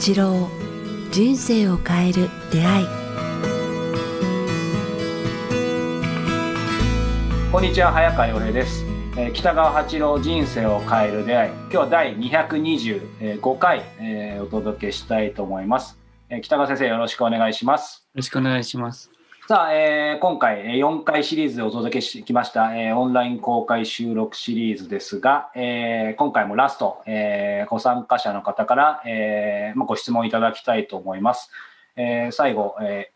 八郎人生を変える出会い。こんにちは早川洋平です、えー北川八郎人生を変える出会い。今日は第225回、えーお届けしたいと思います、えー北川先生よろしくお願いします。よろしくお願いします。さあ、えー今回えー4回シリーズでお届けしてきました、えーオンライン公開収録シリーズですが、えー今回もラスト、えーご参加者の方から、えーまあ、ご質問いただきたいと思います。えー最後、え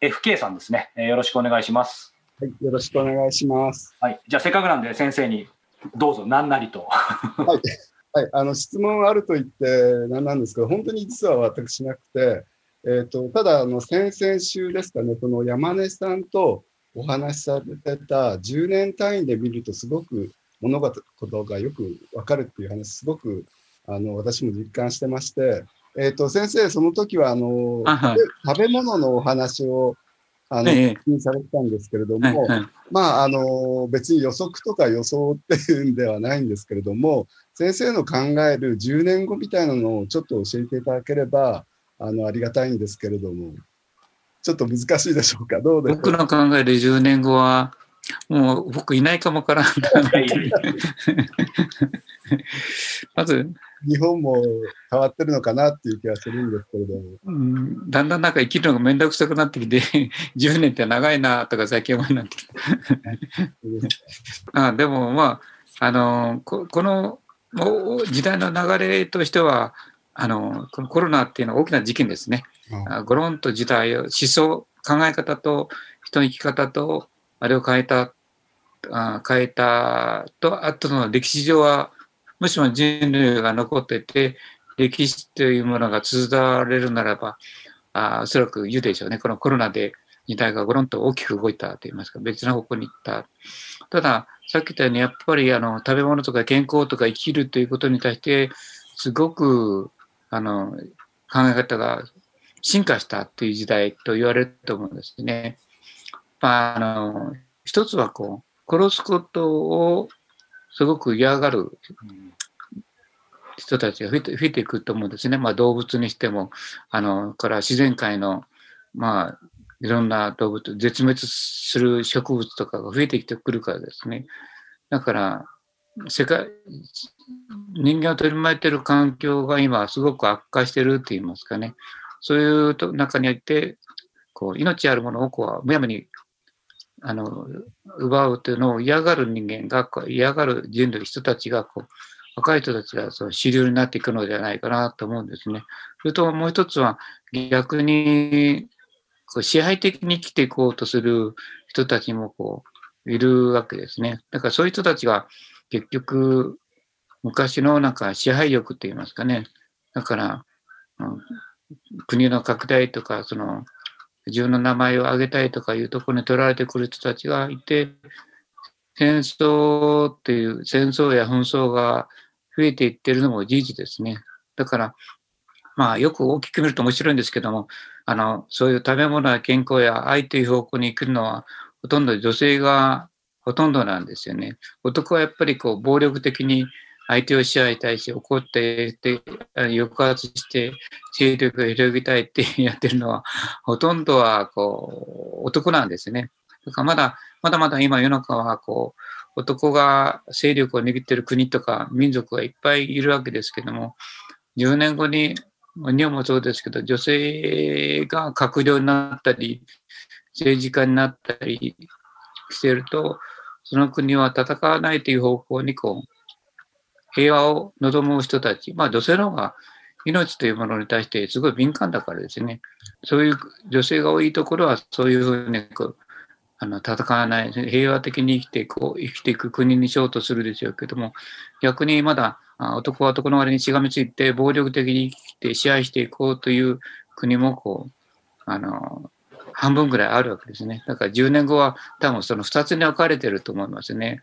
ー FK さんですね、えーよろしくお願いします。はい、よろしくお願いします。はい、じゃあせっかくなんで先生にどうぞ何なりと。はい、あの質問あると言って何なんですけど、本当に実は私なくて、えっ、と、ただ、あの、先々週ですかね、この山根さんとお話しされてた10年単位で見ると、すごく物事がよくわかるっていう話、すごく、あの、私も実感してまして、えっ、と、先生、その時は、あの、あはい。食べ物のお話を、あの、ええ。気にされてたんですけれども、はいはい。まあ、あの、別に予測とか予想っていうんではないんですけれども、先生の考える10年後みたいなのをちょっと教えていただければ、あの、ありがたいんですけれども、ちょっと難しいでしょうか？どうで僕の考える10年後は、もう僕いないかもわから。まず、日本も変わってるのかなっていう気がするんですけれども。うんだんだんなんか生きるのがめんどくさくなってきて、10年って長いなとか最近思いになってきた。あでもまあ、あのここの時代の流れとしては、あのこのコロナっていうのは大きな事件ですね。あゴロンと時代を、思想、考え方と人の生き方と、あれを変えた、あ変えたと、あとの歴史上は、もしも人類が残っていて、歴史というものが綴られるならば、あおそらく言うでしょうね。このコロナで時代がゴロンと大きく動いたといいますか、別の方向に行った。ただ、さっき言ったように、やっぱりあの食べ物とか健康とか生きるということに対して、すごくあの考え方が進化したっていう時代と言われると思うんですね。まあ、あの一つはこう殺すことをすごく嫌がる人たちが増えて増えていくと思うんですね。まあ、動物にしても、あのから自然界の、まあ、いろんな動物、絶滅する植物とかが増えてきてくるからですね。だから、世界、人間を取り巻いている環境が今すごく悪化しているって言いますかね。そういう中において、こう、命あるものをこう、むやみに、あの、奪うというのを嫌がる人間が、嫌がる人類、人たちが、こう、若い人たちがその主流になっていくのではないかなと思うんですね。それともう一つは、逆に、こう支配的に生きていこうとする人たちもこういるわけですね。だからそういう人たちが結局昔のなんか支配欲って言いますかね。だから、国の拡大とかその自分の名前を挙げたいとかいうところに取られてくる人たちがいて戦争っていう戦争や紛争が増えていってるのも事実ですね。だからまあよく大きく見ると面白いんですけどもあのそういう食べ物や健康や愛という方向に行くのはほとんど女性がほとんどなんですよね。男はやっぱりこう暴力的に相手を支配したいし、怒って抑圧して勢力を広げたいってやってるのは、ほとんどはこう男なんですね。だからまだまだまだ今世の中はこう男が勢力を握ってる国とか民族がいっぱいいるわけですけども、10年後に日本もそうですけど、女性が閣僚になったり、政治家になったりしてると、その国は戦わないという方向にこう、平和を望む人たち、まあ女性の方が命というものに対してすごい敏感だからですね。そういう女性が多いところはそういうふうにこうあの戦わない、平和的に生きていこう生きていく国にしようとするでしょうけども、逆にまだ男は男の割にしがみついて暴力的に生きて支配していこうという国もこう、あの、半分ぐらいあるわけですね。だから10年後は多分その2つに分かれてると思いますね。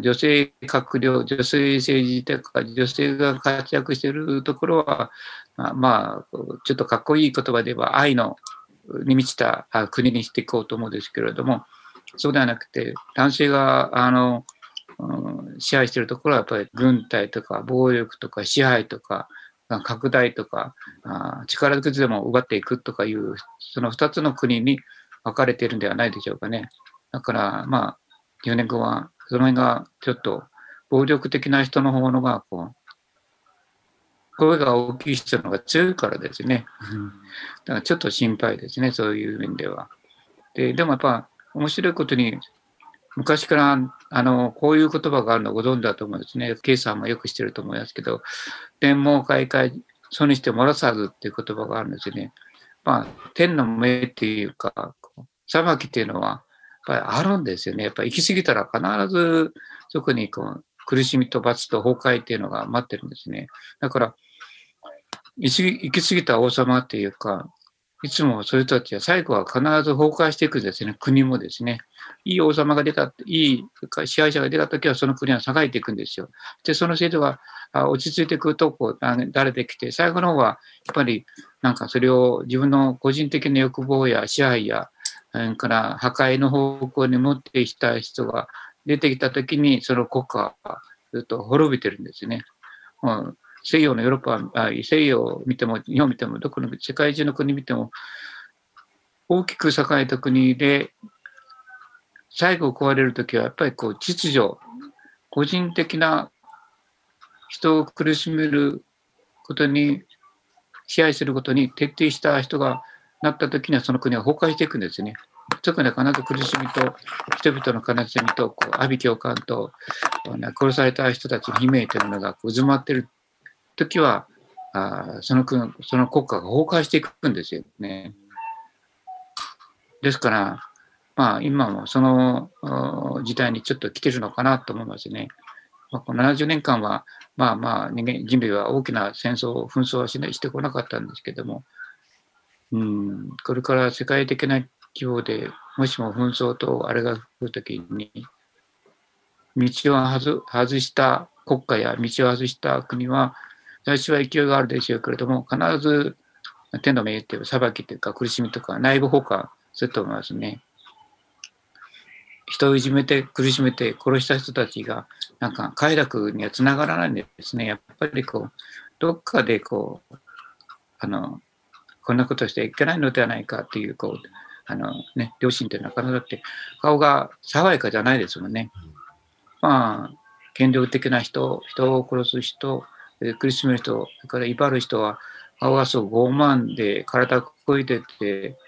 女性閣僚、女性政治とか女性が活躍しているところは、まあ、まあ、ちょっとかっこいい言葉で言えば愛のに満ちた国にしていこうと思うんですけれども、そうではなくて、男性があの、うん支配しているところはやっぱり軍隊とか暴力とか支配とか、拡大とか、あ力ずくでも奪っていくとかいう、その2つの国に分かれているんではないでしょうかね。だから、まあ、4年後は、その辺がちょっと暴力的な人の方のが、こう、声が大きい人の方が強いからですね。だからちょっと心配ですね、そういう面では。ででもやっぱ面白いことに、昔からあのこういう言葉があるのご存知だと思うんですね。ケイさんもよく知ってると思いますけど、天網開会、そにして漏らさずっていう言葉があるんですよね。まあ、天の目っていうか、裁きっていうのは、やっぱりあるんですよね。やっぱり行き過ぎたら必ずそこにこう苦しみと罰と崩壊っていうのが待ってるんですね。だから、行き過ぎた王様っていうか、いつもそういう人たちは最後は必ず崩壊していくんですね。国もですね。いい王様が出た、いい支配者が出たときはその国は栄えていくんですよ。で、その制度が落ち着いてくると、こう、慣れてきて、最後の方は、やっぱり、なんかそれを自分の個人的な欲望や支配や、から破壊の方向に持ってきた人が出てきたときに、その国家はずっと滅びてるんですね。うん西洋のヨーロッパあ西洋を見ても、日本見ても、どこの世界中の国見ても、大きく栄えた国で、最後壊れるときは、やっぱりこう秩序、個人的な人を苦しめることに、支配することに徹底した人がなったときには、その国は崩壊していくんですね。特に必ず苦しみと、人々の悲しみと、こう阿鼻教官と、殺された人たちの悲鳴というものが渦まってる時は、あその国その国家が崩壊していくんですよね。ですから、まあ、今もその時代にちょっと来てるのかなと思いますね。まあ、この70年間は、まあまあ人間、人類は大きな戦争、紛争はしないしてこなかったんですけども、うん、これから世界的な規模で、もしも紛争とあれが来るときに、道を外した国家や道を外した国は、最初は勢いがあるでしょうけれども、必ず天の命っていう裁きというか苦しみとか内部崩壊すると思いますね。人をいじめて苦しめて殺した人たちがなんか快楽にはつながらないんですね。やっぱりこう、どっかでこう、あの、こんなことしていけないのではないかっていう、こう、あのね、両親っていうのは必ずって顔が爽やかじゃないですもんね。まあ、権力的な人、人を殺す人、苦しめる人、それから威張る人は、顔がそう傲慢で体をこいてて、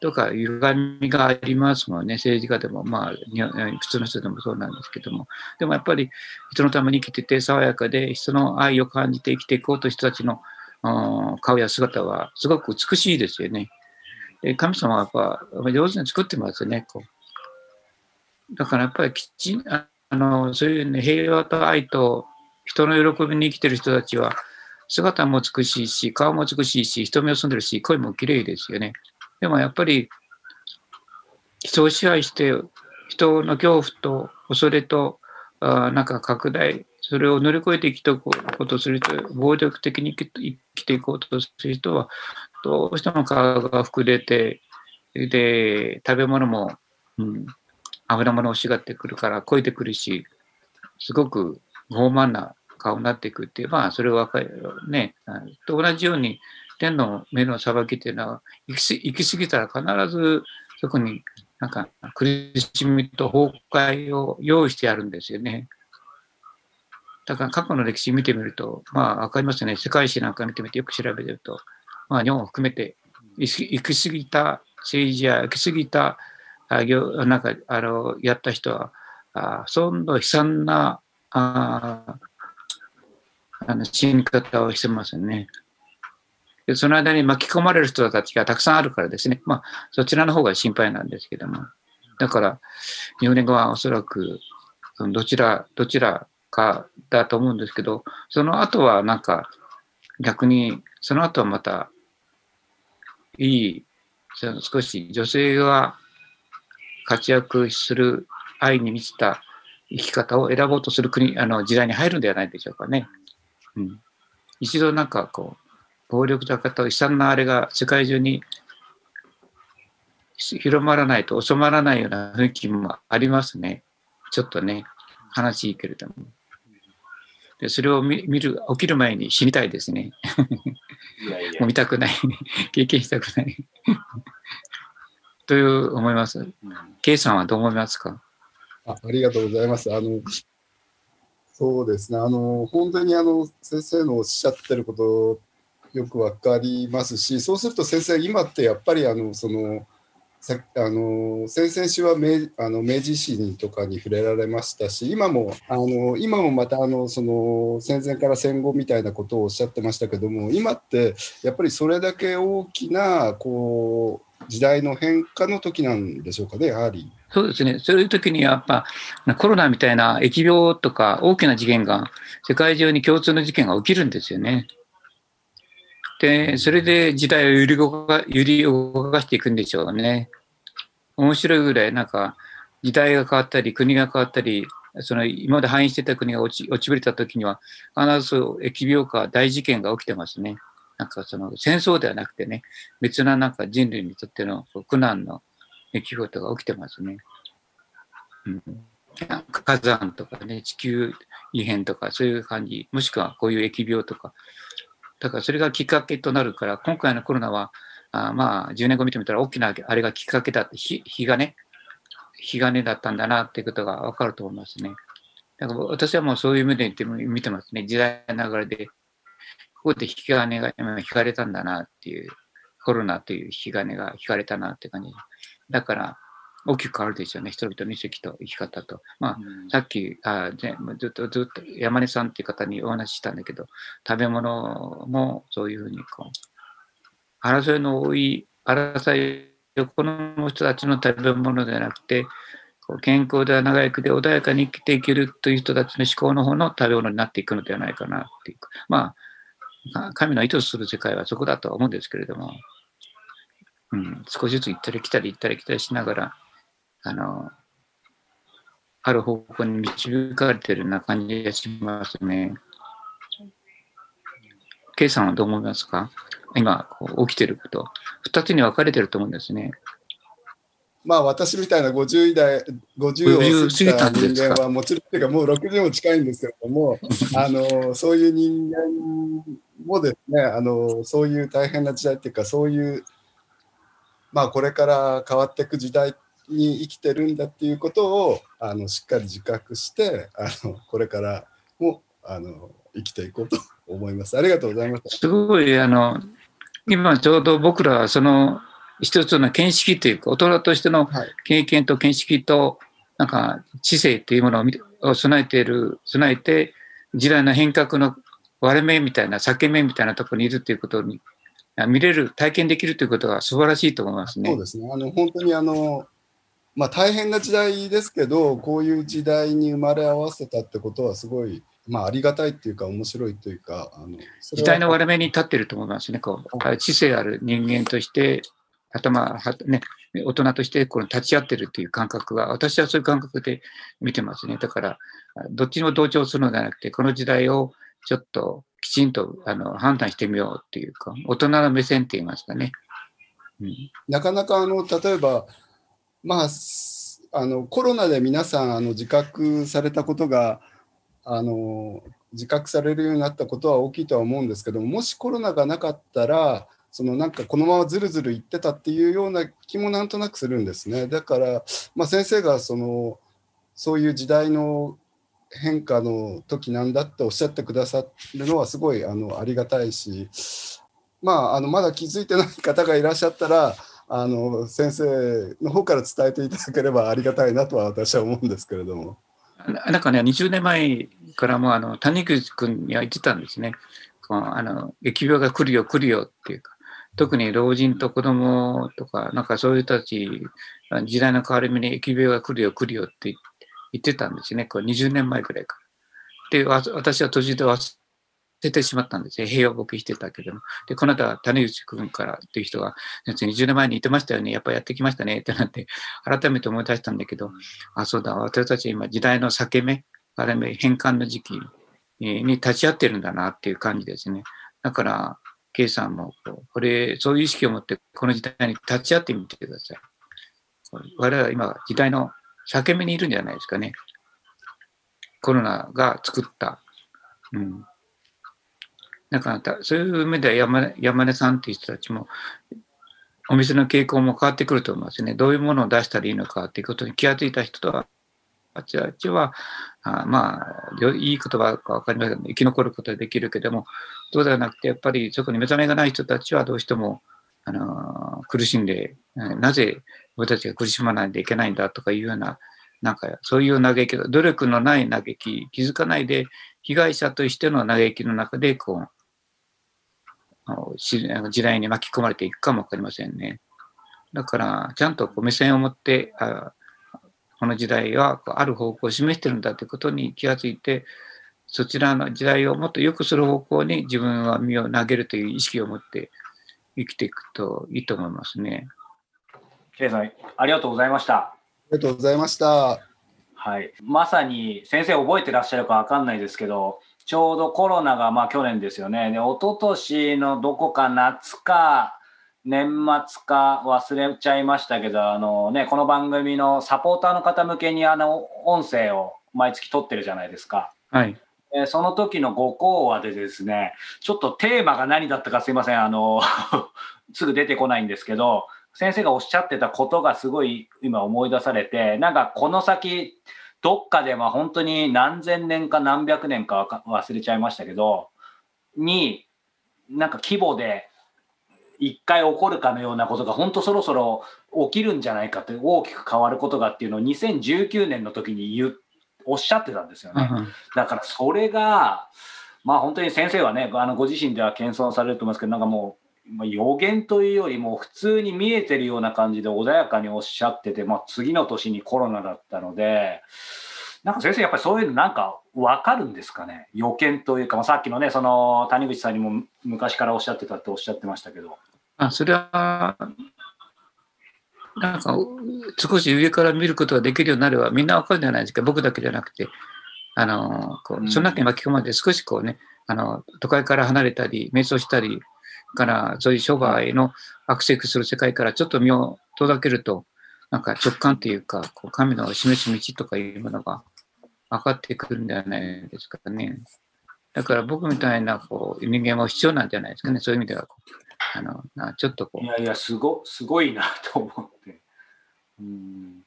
とか歪みがありますもんね、政治家でも、まあ、普通の人でもそうなんですけども、でもやっぱり人のために生きてて、爽やかで、人の愛を感じて生きていこうという人たちの顔や姿はすごく美しいですよね。神様はやっぱ上手に作ってますよね。こうだからやっぱりきちんあのそういう、ね、平和と愛と人の喜びに生きてる人たちは、姿も美しいし、顔も美しいし、人目を住んでるし、声も綺麗ですよね。でもやっぱり、人を支配して、人の恐怖と恐れと、あなんか拡大、それを乗り越えて生きていこうとすると、暴力的に生きていこうとする人は、どうしても顔が膨れて、で、食べ物も、うん、油物を欲しがってくるから、超えてくるし、すごく傲慢な顔になっていくっていう、まあ、それはね、と同じように、天の目の裁きっていうのは、行き過ぎたら必ずそこになんか苦しみと崩壊を用意してやるんですよね。だから過去の歴史見てみると、まあわかりますね。世界史なんか見てみてよく調べてると、まあ日本を含めて行き過ぎた政治や行き過ぎたあなんかあのやった人は、あそんな悲惨なああの死に方をしてますね。でその間に巻き込まれる人たちがたくさんあるからですね、まあ、そちらの方が心配なんですけども、だから、4年後はおそらく、どちら、どちらかだと思うんですけど、その後はなんか、逆に、その後はまた、いい、その少し女性が活躍する愛に満ちた生き方を選ぼうとする国、あの時代に入るんではないでしょうかね。うん、一度なんかこう、暴力だと悲惨なあれが世界中に広まらないと収まらないような雰囲気もありますね。ちょっとね、悲しいけれども。でそれを見る、起きる前に死にたいですね。いや見たくない。経験したくない。という思います。うん K さんはどう思いますか？あありがとうございます。あの、そうですね。あの、本当にあの、先生のおっしゃってること、よくわかりますし、そうすると先生、今ってやっぱりあの、その、さあの先々週は明あの明治維新とかに触れられましたし、今もあの今もまたあのその戦前から戦後みたいなことをおっしゃってましたけども、今ってやっぱりそれだけ大きなこう時代の変化の時なんでしょうかね、やはり。そうですね。そういう時にやっぱコロナみたいな疫病とか大きな事件が世界中に共通の事件が起きるんですよね。で、それで時代を揺り動か揺り動かしていくんでしょうね。面白いぐらいなんか時代が変わったり国が変わったり、その今まで繁栄してた国が落ち落ちぶれた時には必ず疫病か大事件が起きてますね。なんかその戦争ではなくてね、別ななんか人類にとっての苦難の出来事が起きてますね。うん、火山とかね、地球異変とかそういう感じ、もしくはこういう疫病とか。だからそれがきっかけとなるから、今回のコロナは、あまあ10年後見てみたら大きなあれがきっかけだって、日がね、日がねだったんだなっていうことがわかると思いますね。だから私はもうそういう目で見てますね。時代の流れで。ここで引き金が今引かれたんだなっていう、コロナという引き金が引かれたなって感じ。だから、大きく変わるでしょうね。人々の意識と生き方と。まあ、うんさっき、あね、ずっとずっと山根さんっていう方にお話ししたんだけど、食べ物もそういうふうにこう、争いの多い、争いを好む人たちの食べ物ではなくて、こう健康では長生きで穏やかに生きていけるという人たちの思考の方の食べ物になっていくのではないかなっていう。まあ、神の意図する世界はそこだとは思うんですけれども、うん、少しずつ行ったり来たり行ったり来たりしながら、あの、ある方向に導かれてるような感じがしますね。K さんはどう思いますか？今、こう起きてること。二つに分かれてると思うんですね。まあ私みたいな50代、50を過ぎた人間はもちろん、っていうかもう60も近いんですけれども、あの、そういう人間もですね、あの、そういう大変な時代っていうか、そういう、まあこれから変わっていく時代に生きてるんだっていうことを、あの、しっかり自覚して、あの、これからも、あの、生きていこうと思います。ありがとうございました。すごい、あの、今ちょうど僕らはその一つの見識というか、大人としてのはい。経験と見識と、なんか知性というものを備えている、備えて、時代の変革の割れ目みたいな、裂け目みたいなところにいるということに、あ見れる、体験できるということが素晴らしいと思いますね。そうですね。あの本当にあの、まあ、大変な時代ですけど、こういう時代に生まれ合わせたってことは、すごい、まあ、ありがたいっていうか、面白いというか、あの時代の割れ目に立っていると思いますね。こう知性ある人間として、頭、はね、大人としてこの立ち会ってるという感覚が、私はそういう感覚で見てますね。だから、どっちにも同調するのではなくて、この時代をちょっときちんとあの判断してみようっていうか、大人の目線って言いますかね。うん、なかなかあの例えば、まあ、あのコロナで皆さんあの自覚されたことがあの自覚されるようになったことは大きいとは思うんですけどももしコロナがなかったらそのなんかこのままずるずるいってたっていうような気もなんとなくするんですね。だから、まあ、先生がそのそういう時代の変化の時なんだっておっしゃってくださるのはすごいあのありがたいし、まあ、あのまだ気づいてない方がいらっしゃったらあの先生の方から伝えていただければありがたいなとは私は思うんですけれども。なんかね、20年前からもあの谷口君には言ってたんですね。このあの疫病が来るよ、来るよっていうか、特に老人と子供とか、なんかそういう人たち、時代の変わり目に疫病が来るよ、来るよって言ってたんですね。これ20年前くらいか。で、私は途中で忘れてしまったんですね。平和ボケしてたけども。で、この間、谷口君からっていう人が、先生20年前に言ってましたよね。やっぱりやってきましたね。ってなって、改めて思い出したんだけど、あ、そうだ、私たち今時代の裂け目、あれ目、変換の時期に立ち会ってるんだなっていう感じですね。だから、K さんもこう、これ、そういう意識を持って、この時代に立ち会ってみてください。我々は今、時代の裂け目にいるんじゃないですかね。コロナが作ったうん。だから、そういう意味では山根山根さんっていう人たちも、お店の傾向も変わってくると思いますね。どういうものを出したらいいのかっていうことに気がついた人とは、あちあちは、あまあ、いい言葉か分かりませんけど、生き残ることができるけども、そうではなくて、やっぱりそこに目覚めがない人たちはどうしても、あのー苦しんで、なぜ俺たちが苦しまないといけないんだとかいうような、なんかそういう嘆き、努力のない嘆き、気づかないで、被害者としての嘆きの中で、こう、のしあの時代に巻き込まれていくかもわかりませんね。だから、ちゃんとこう目線を持って、あこの時代はこうある方向を示してるんだということに気がついて、そちらの時代をもっと良くする方向に自分は身を投げるという意識を持って生きていくといいと思いますね。ケイさん、ありがとうございました。ありがとうございました。はい、まさに先生覚えてらっしゃるかわかんないですけど、ちょうどコロナがまあ去年ですよね。で、一昨年のどこか夏か年末か忘れちゃいましたけど、あのね、この番組のサポーターの方向けにあの音声を毎月撮ってるじゃないですか。はい。えーその時の5講話でですね、ちょっとテーマが何だったかすいません、あの、すぐ出てこないんですけど、先生がおっしゃってたことがすごい今思い出されて、なんかこの先、どっかでまあ本当に何千年か何百年か忘れちゃいましたけど、に、なんか規模で一回起こるかのようなことが本当そろそろ起きるんじゃないかって大きく変わることがっていうのを2019年の時に言うおっしゃってたんですよね。うんだからそれが、まあ本当に先生はね、あのご自身では謙遜されると思いますけど、なんかもう、まあ、予言というよりも普通に見えてるような感じで穏やかにおっしゃってて、まあ次の年にコロナだったので、なんか先生やっぱりそういうのなんか分かるんですかね？予見というか、まあ、さっきのね、その谷口さんにも昔からおっしゃってたっておっしゃってましたけど。あそれは、なんか、少し上から見ることができるようになれば、みんなわかるんじゃないですか？僕だけじゃなくて、あの、こうんうその中に巻き込まれて、少しこうね、あの、都会から離れたり、瞑想したり、から、そういう商売のアクセスする世界からちょっと身を遠ざけると、なんか直感というか、こう神の示す道とかいうものが分かってくるんではないですかね。だから僕みたいなこう人間も必要なんじゃないですかね。そういう意味では、あの、なちょっとこうい、やいや、すごすごいなと思って。うん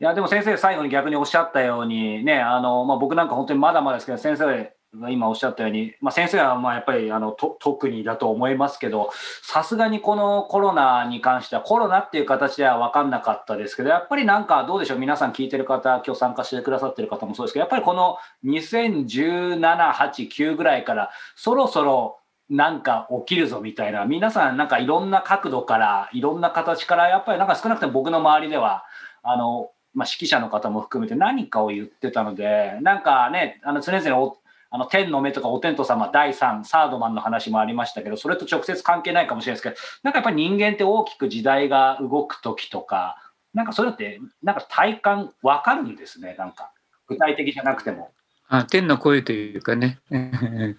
いやでも先生、最後に逆におっしゃったように、ねあのまあ、僕なんか本当にまだまだですけど、先生今おっしゃったように、まあ、先生はまあやっぱりあのと特にだと思いますけど、さすがにこのコロナに関しては、コロナっていう形では分かんなかったですけど、やっぱりなんかどうでしょう、皆さん聞いてる方、今日参加してくださってる方もそうですけど、やっぱりこの2017、8、9ぐらいから、そろそろなんか起きるぞみたいな、皆さんなんかいろんな角度から、いろんな形から、やっぱりなんか少なくとも僕の周りでは、あの、まあ、指揮者の方も含めて何かを言ってたので、なんかね、あの常々おあの天の目とかお天道様第3、サードマンの話もありましたけど、それと直接関係ないかもしれないですけど、なんかやっぱり人間って大きく時代が動く時とか、なんかそういうのって、なんか体感わかるんですね、なんか。具体的じゃなくても。あ天の声というかね、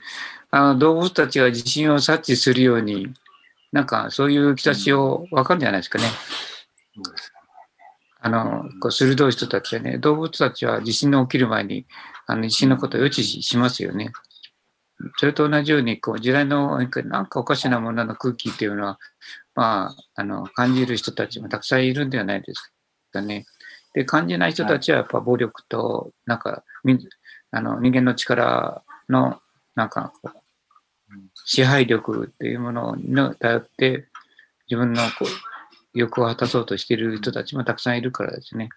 あの動物たちが地震を察知するように、なんかそういう兆しを分かるんじゃないですかね。あの、こう鋭い人たちはね、動物たちは地震の起きる前に、あの地震のことを予知しますよね。それと同じように、こう時代のなんかおかしなものの空気っていうのは、まあ、あの、感じる人たちもたくさんいるんではないですかね。で、感じない人たちはやっぱ暴力と、なんか、みあの人間の力の、なんか、支配力っていうものに頼って、自分のこう欲を果たそうとしている人たちもたくさんいるからですね。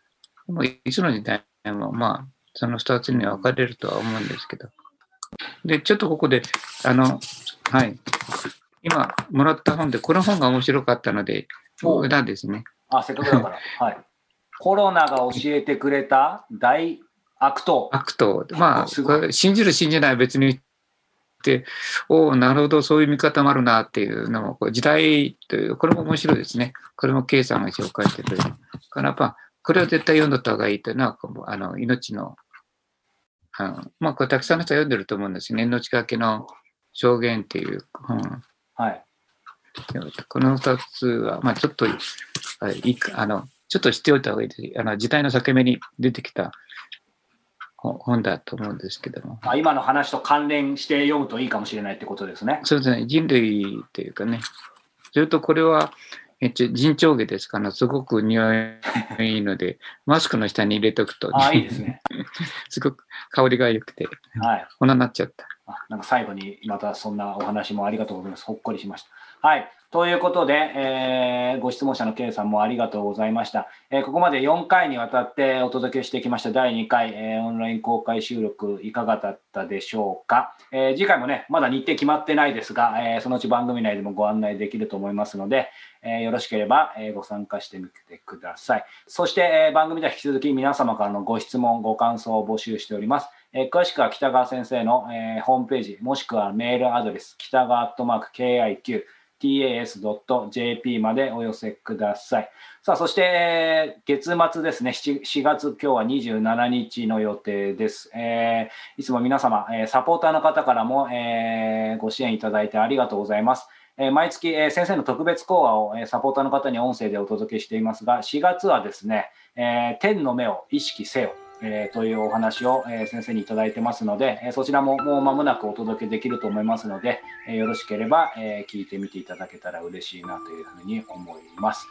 もいつの時代も、まあ、その二つに分かれるとは思うんですけど。で、ちょっとここで、あの、はい。今、もらった本で、この本が面白かったので、お裏ですね。あ、せっかくだから。はい。コロナが教えてくれた大悪党。悪党。まあ、すごいこれ信じる信じないは別にって、おおなるほど、そういう見方もあるなっていうのも、こう時代という、これも面白いですね。これも K さんが紹介してくれる。からやっぱ、これは絶対読んどった方がいいというのは、あの命の、あのまあ、これたくさんの人は読んでると思うんですね。命がけの証言っていう本。はい。この2つは、まあ、ちょっと、あの、ちょっと知っておいた方がいいです。あの時代の裂け目に出てきた本だと思うんですけども。あ今の話と関連して読むといいかもしれないってことですね。そうですね。人類というかね。それとこれは、えっと、人長毛ですから、すごく匂いいいので、マスクの下に入れとくと、あいいですね。すごく香りが良くて、はい。こんなになっちゃった。あなんか最後にまたそんなお話もありがとうございます。ほっこりしました。はい。ということで、えー、ご質問者の K さんもありがとうございました。えー、ここまで4回にわたってお届けしてきました第2回、えー、オンライン公開収録いかがだったでしょうか？え次回もね、まだ日程決まってないですが、えそのうち番組内でもご案内できると思いますので、えよろしければ、えご参加してみてください。そして、え番組では引き続き皆様からのご質問、ご感想を募集しております。え詳しくは北川先生の、えホームページ、もしくはメールアドレス、北川アットマーク KIQ tas.jp までお寄せください。さあ、そして、月末ですね4、月、今日は27日の予定です。えー、いつも皆様、えサポーターの方からも、えー、ご支援いただいてありがとうございます。え毎月、え先生の特別講話を、えサポーターの方に音声でお届けしていますが、4月はですね、え天の目を意識せよ。えー、というお話を、え、先生にいただいてますので、え、そちらももう間もなくお届けできると思いますので、えよろしければ、え聞いてみていただけたら嬉しいなというふうに思います。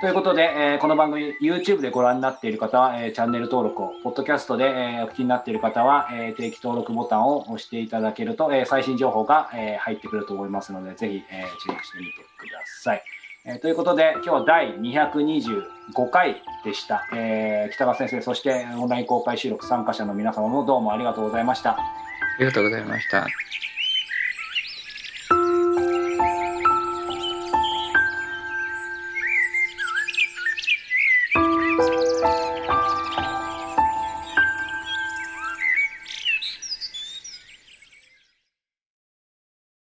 ということで、えこの番組 YouTube でご覧になっている方は、えチャンネル登録を、ポッドキャストで、えお聞きになっている方は、え定期登録ボタンを押していただけると、え最新情報が、え入ってくると思いますので、ぜひ、えチェックしてみてください。えー、ということで、今日は第225回でした、えー、北川先生、そしてオンライン公開収録参加者の皆様もどうもありがとうございました。ありがとうございました。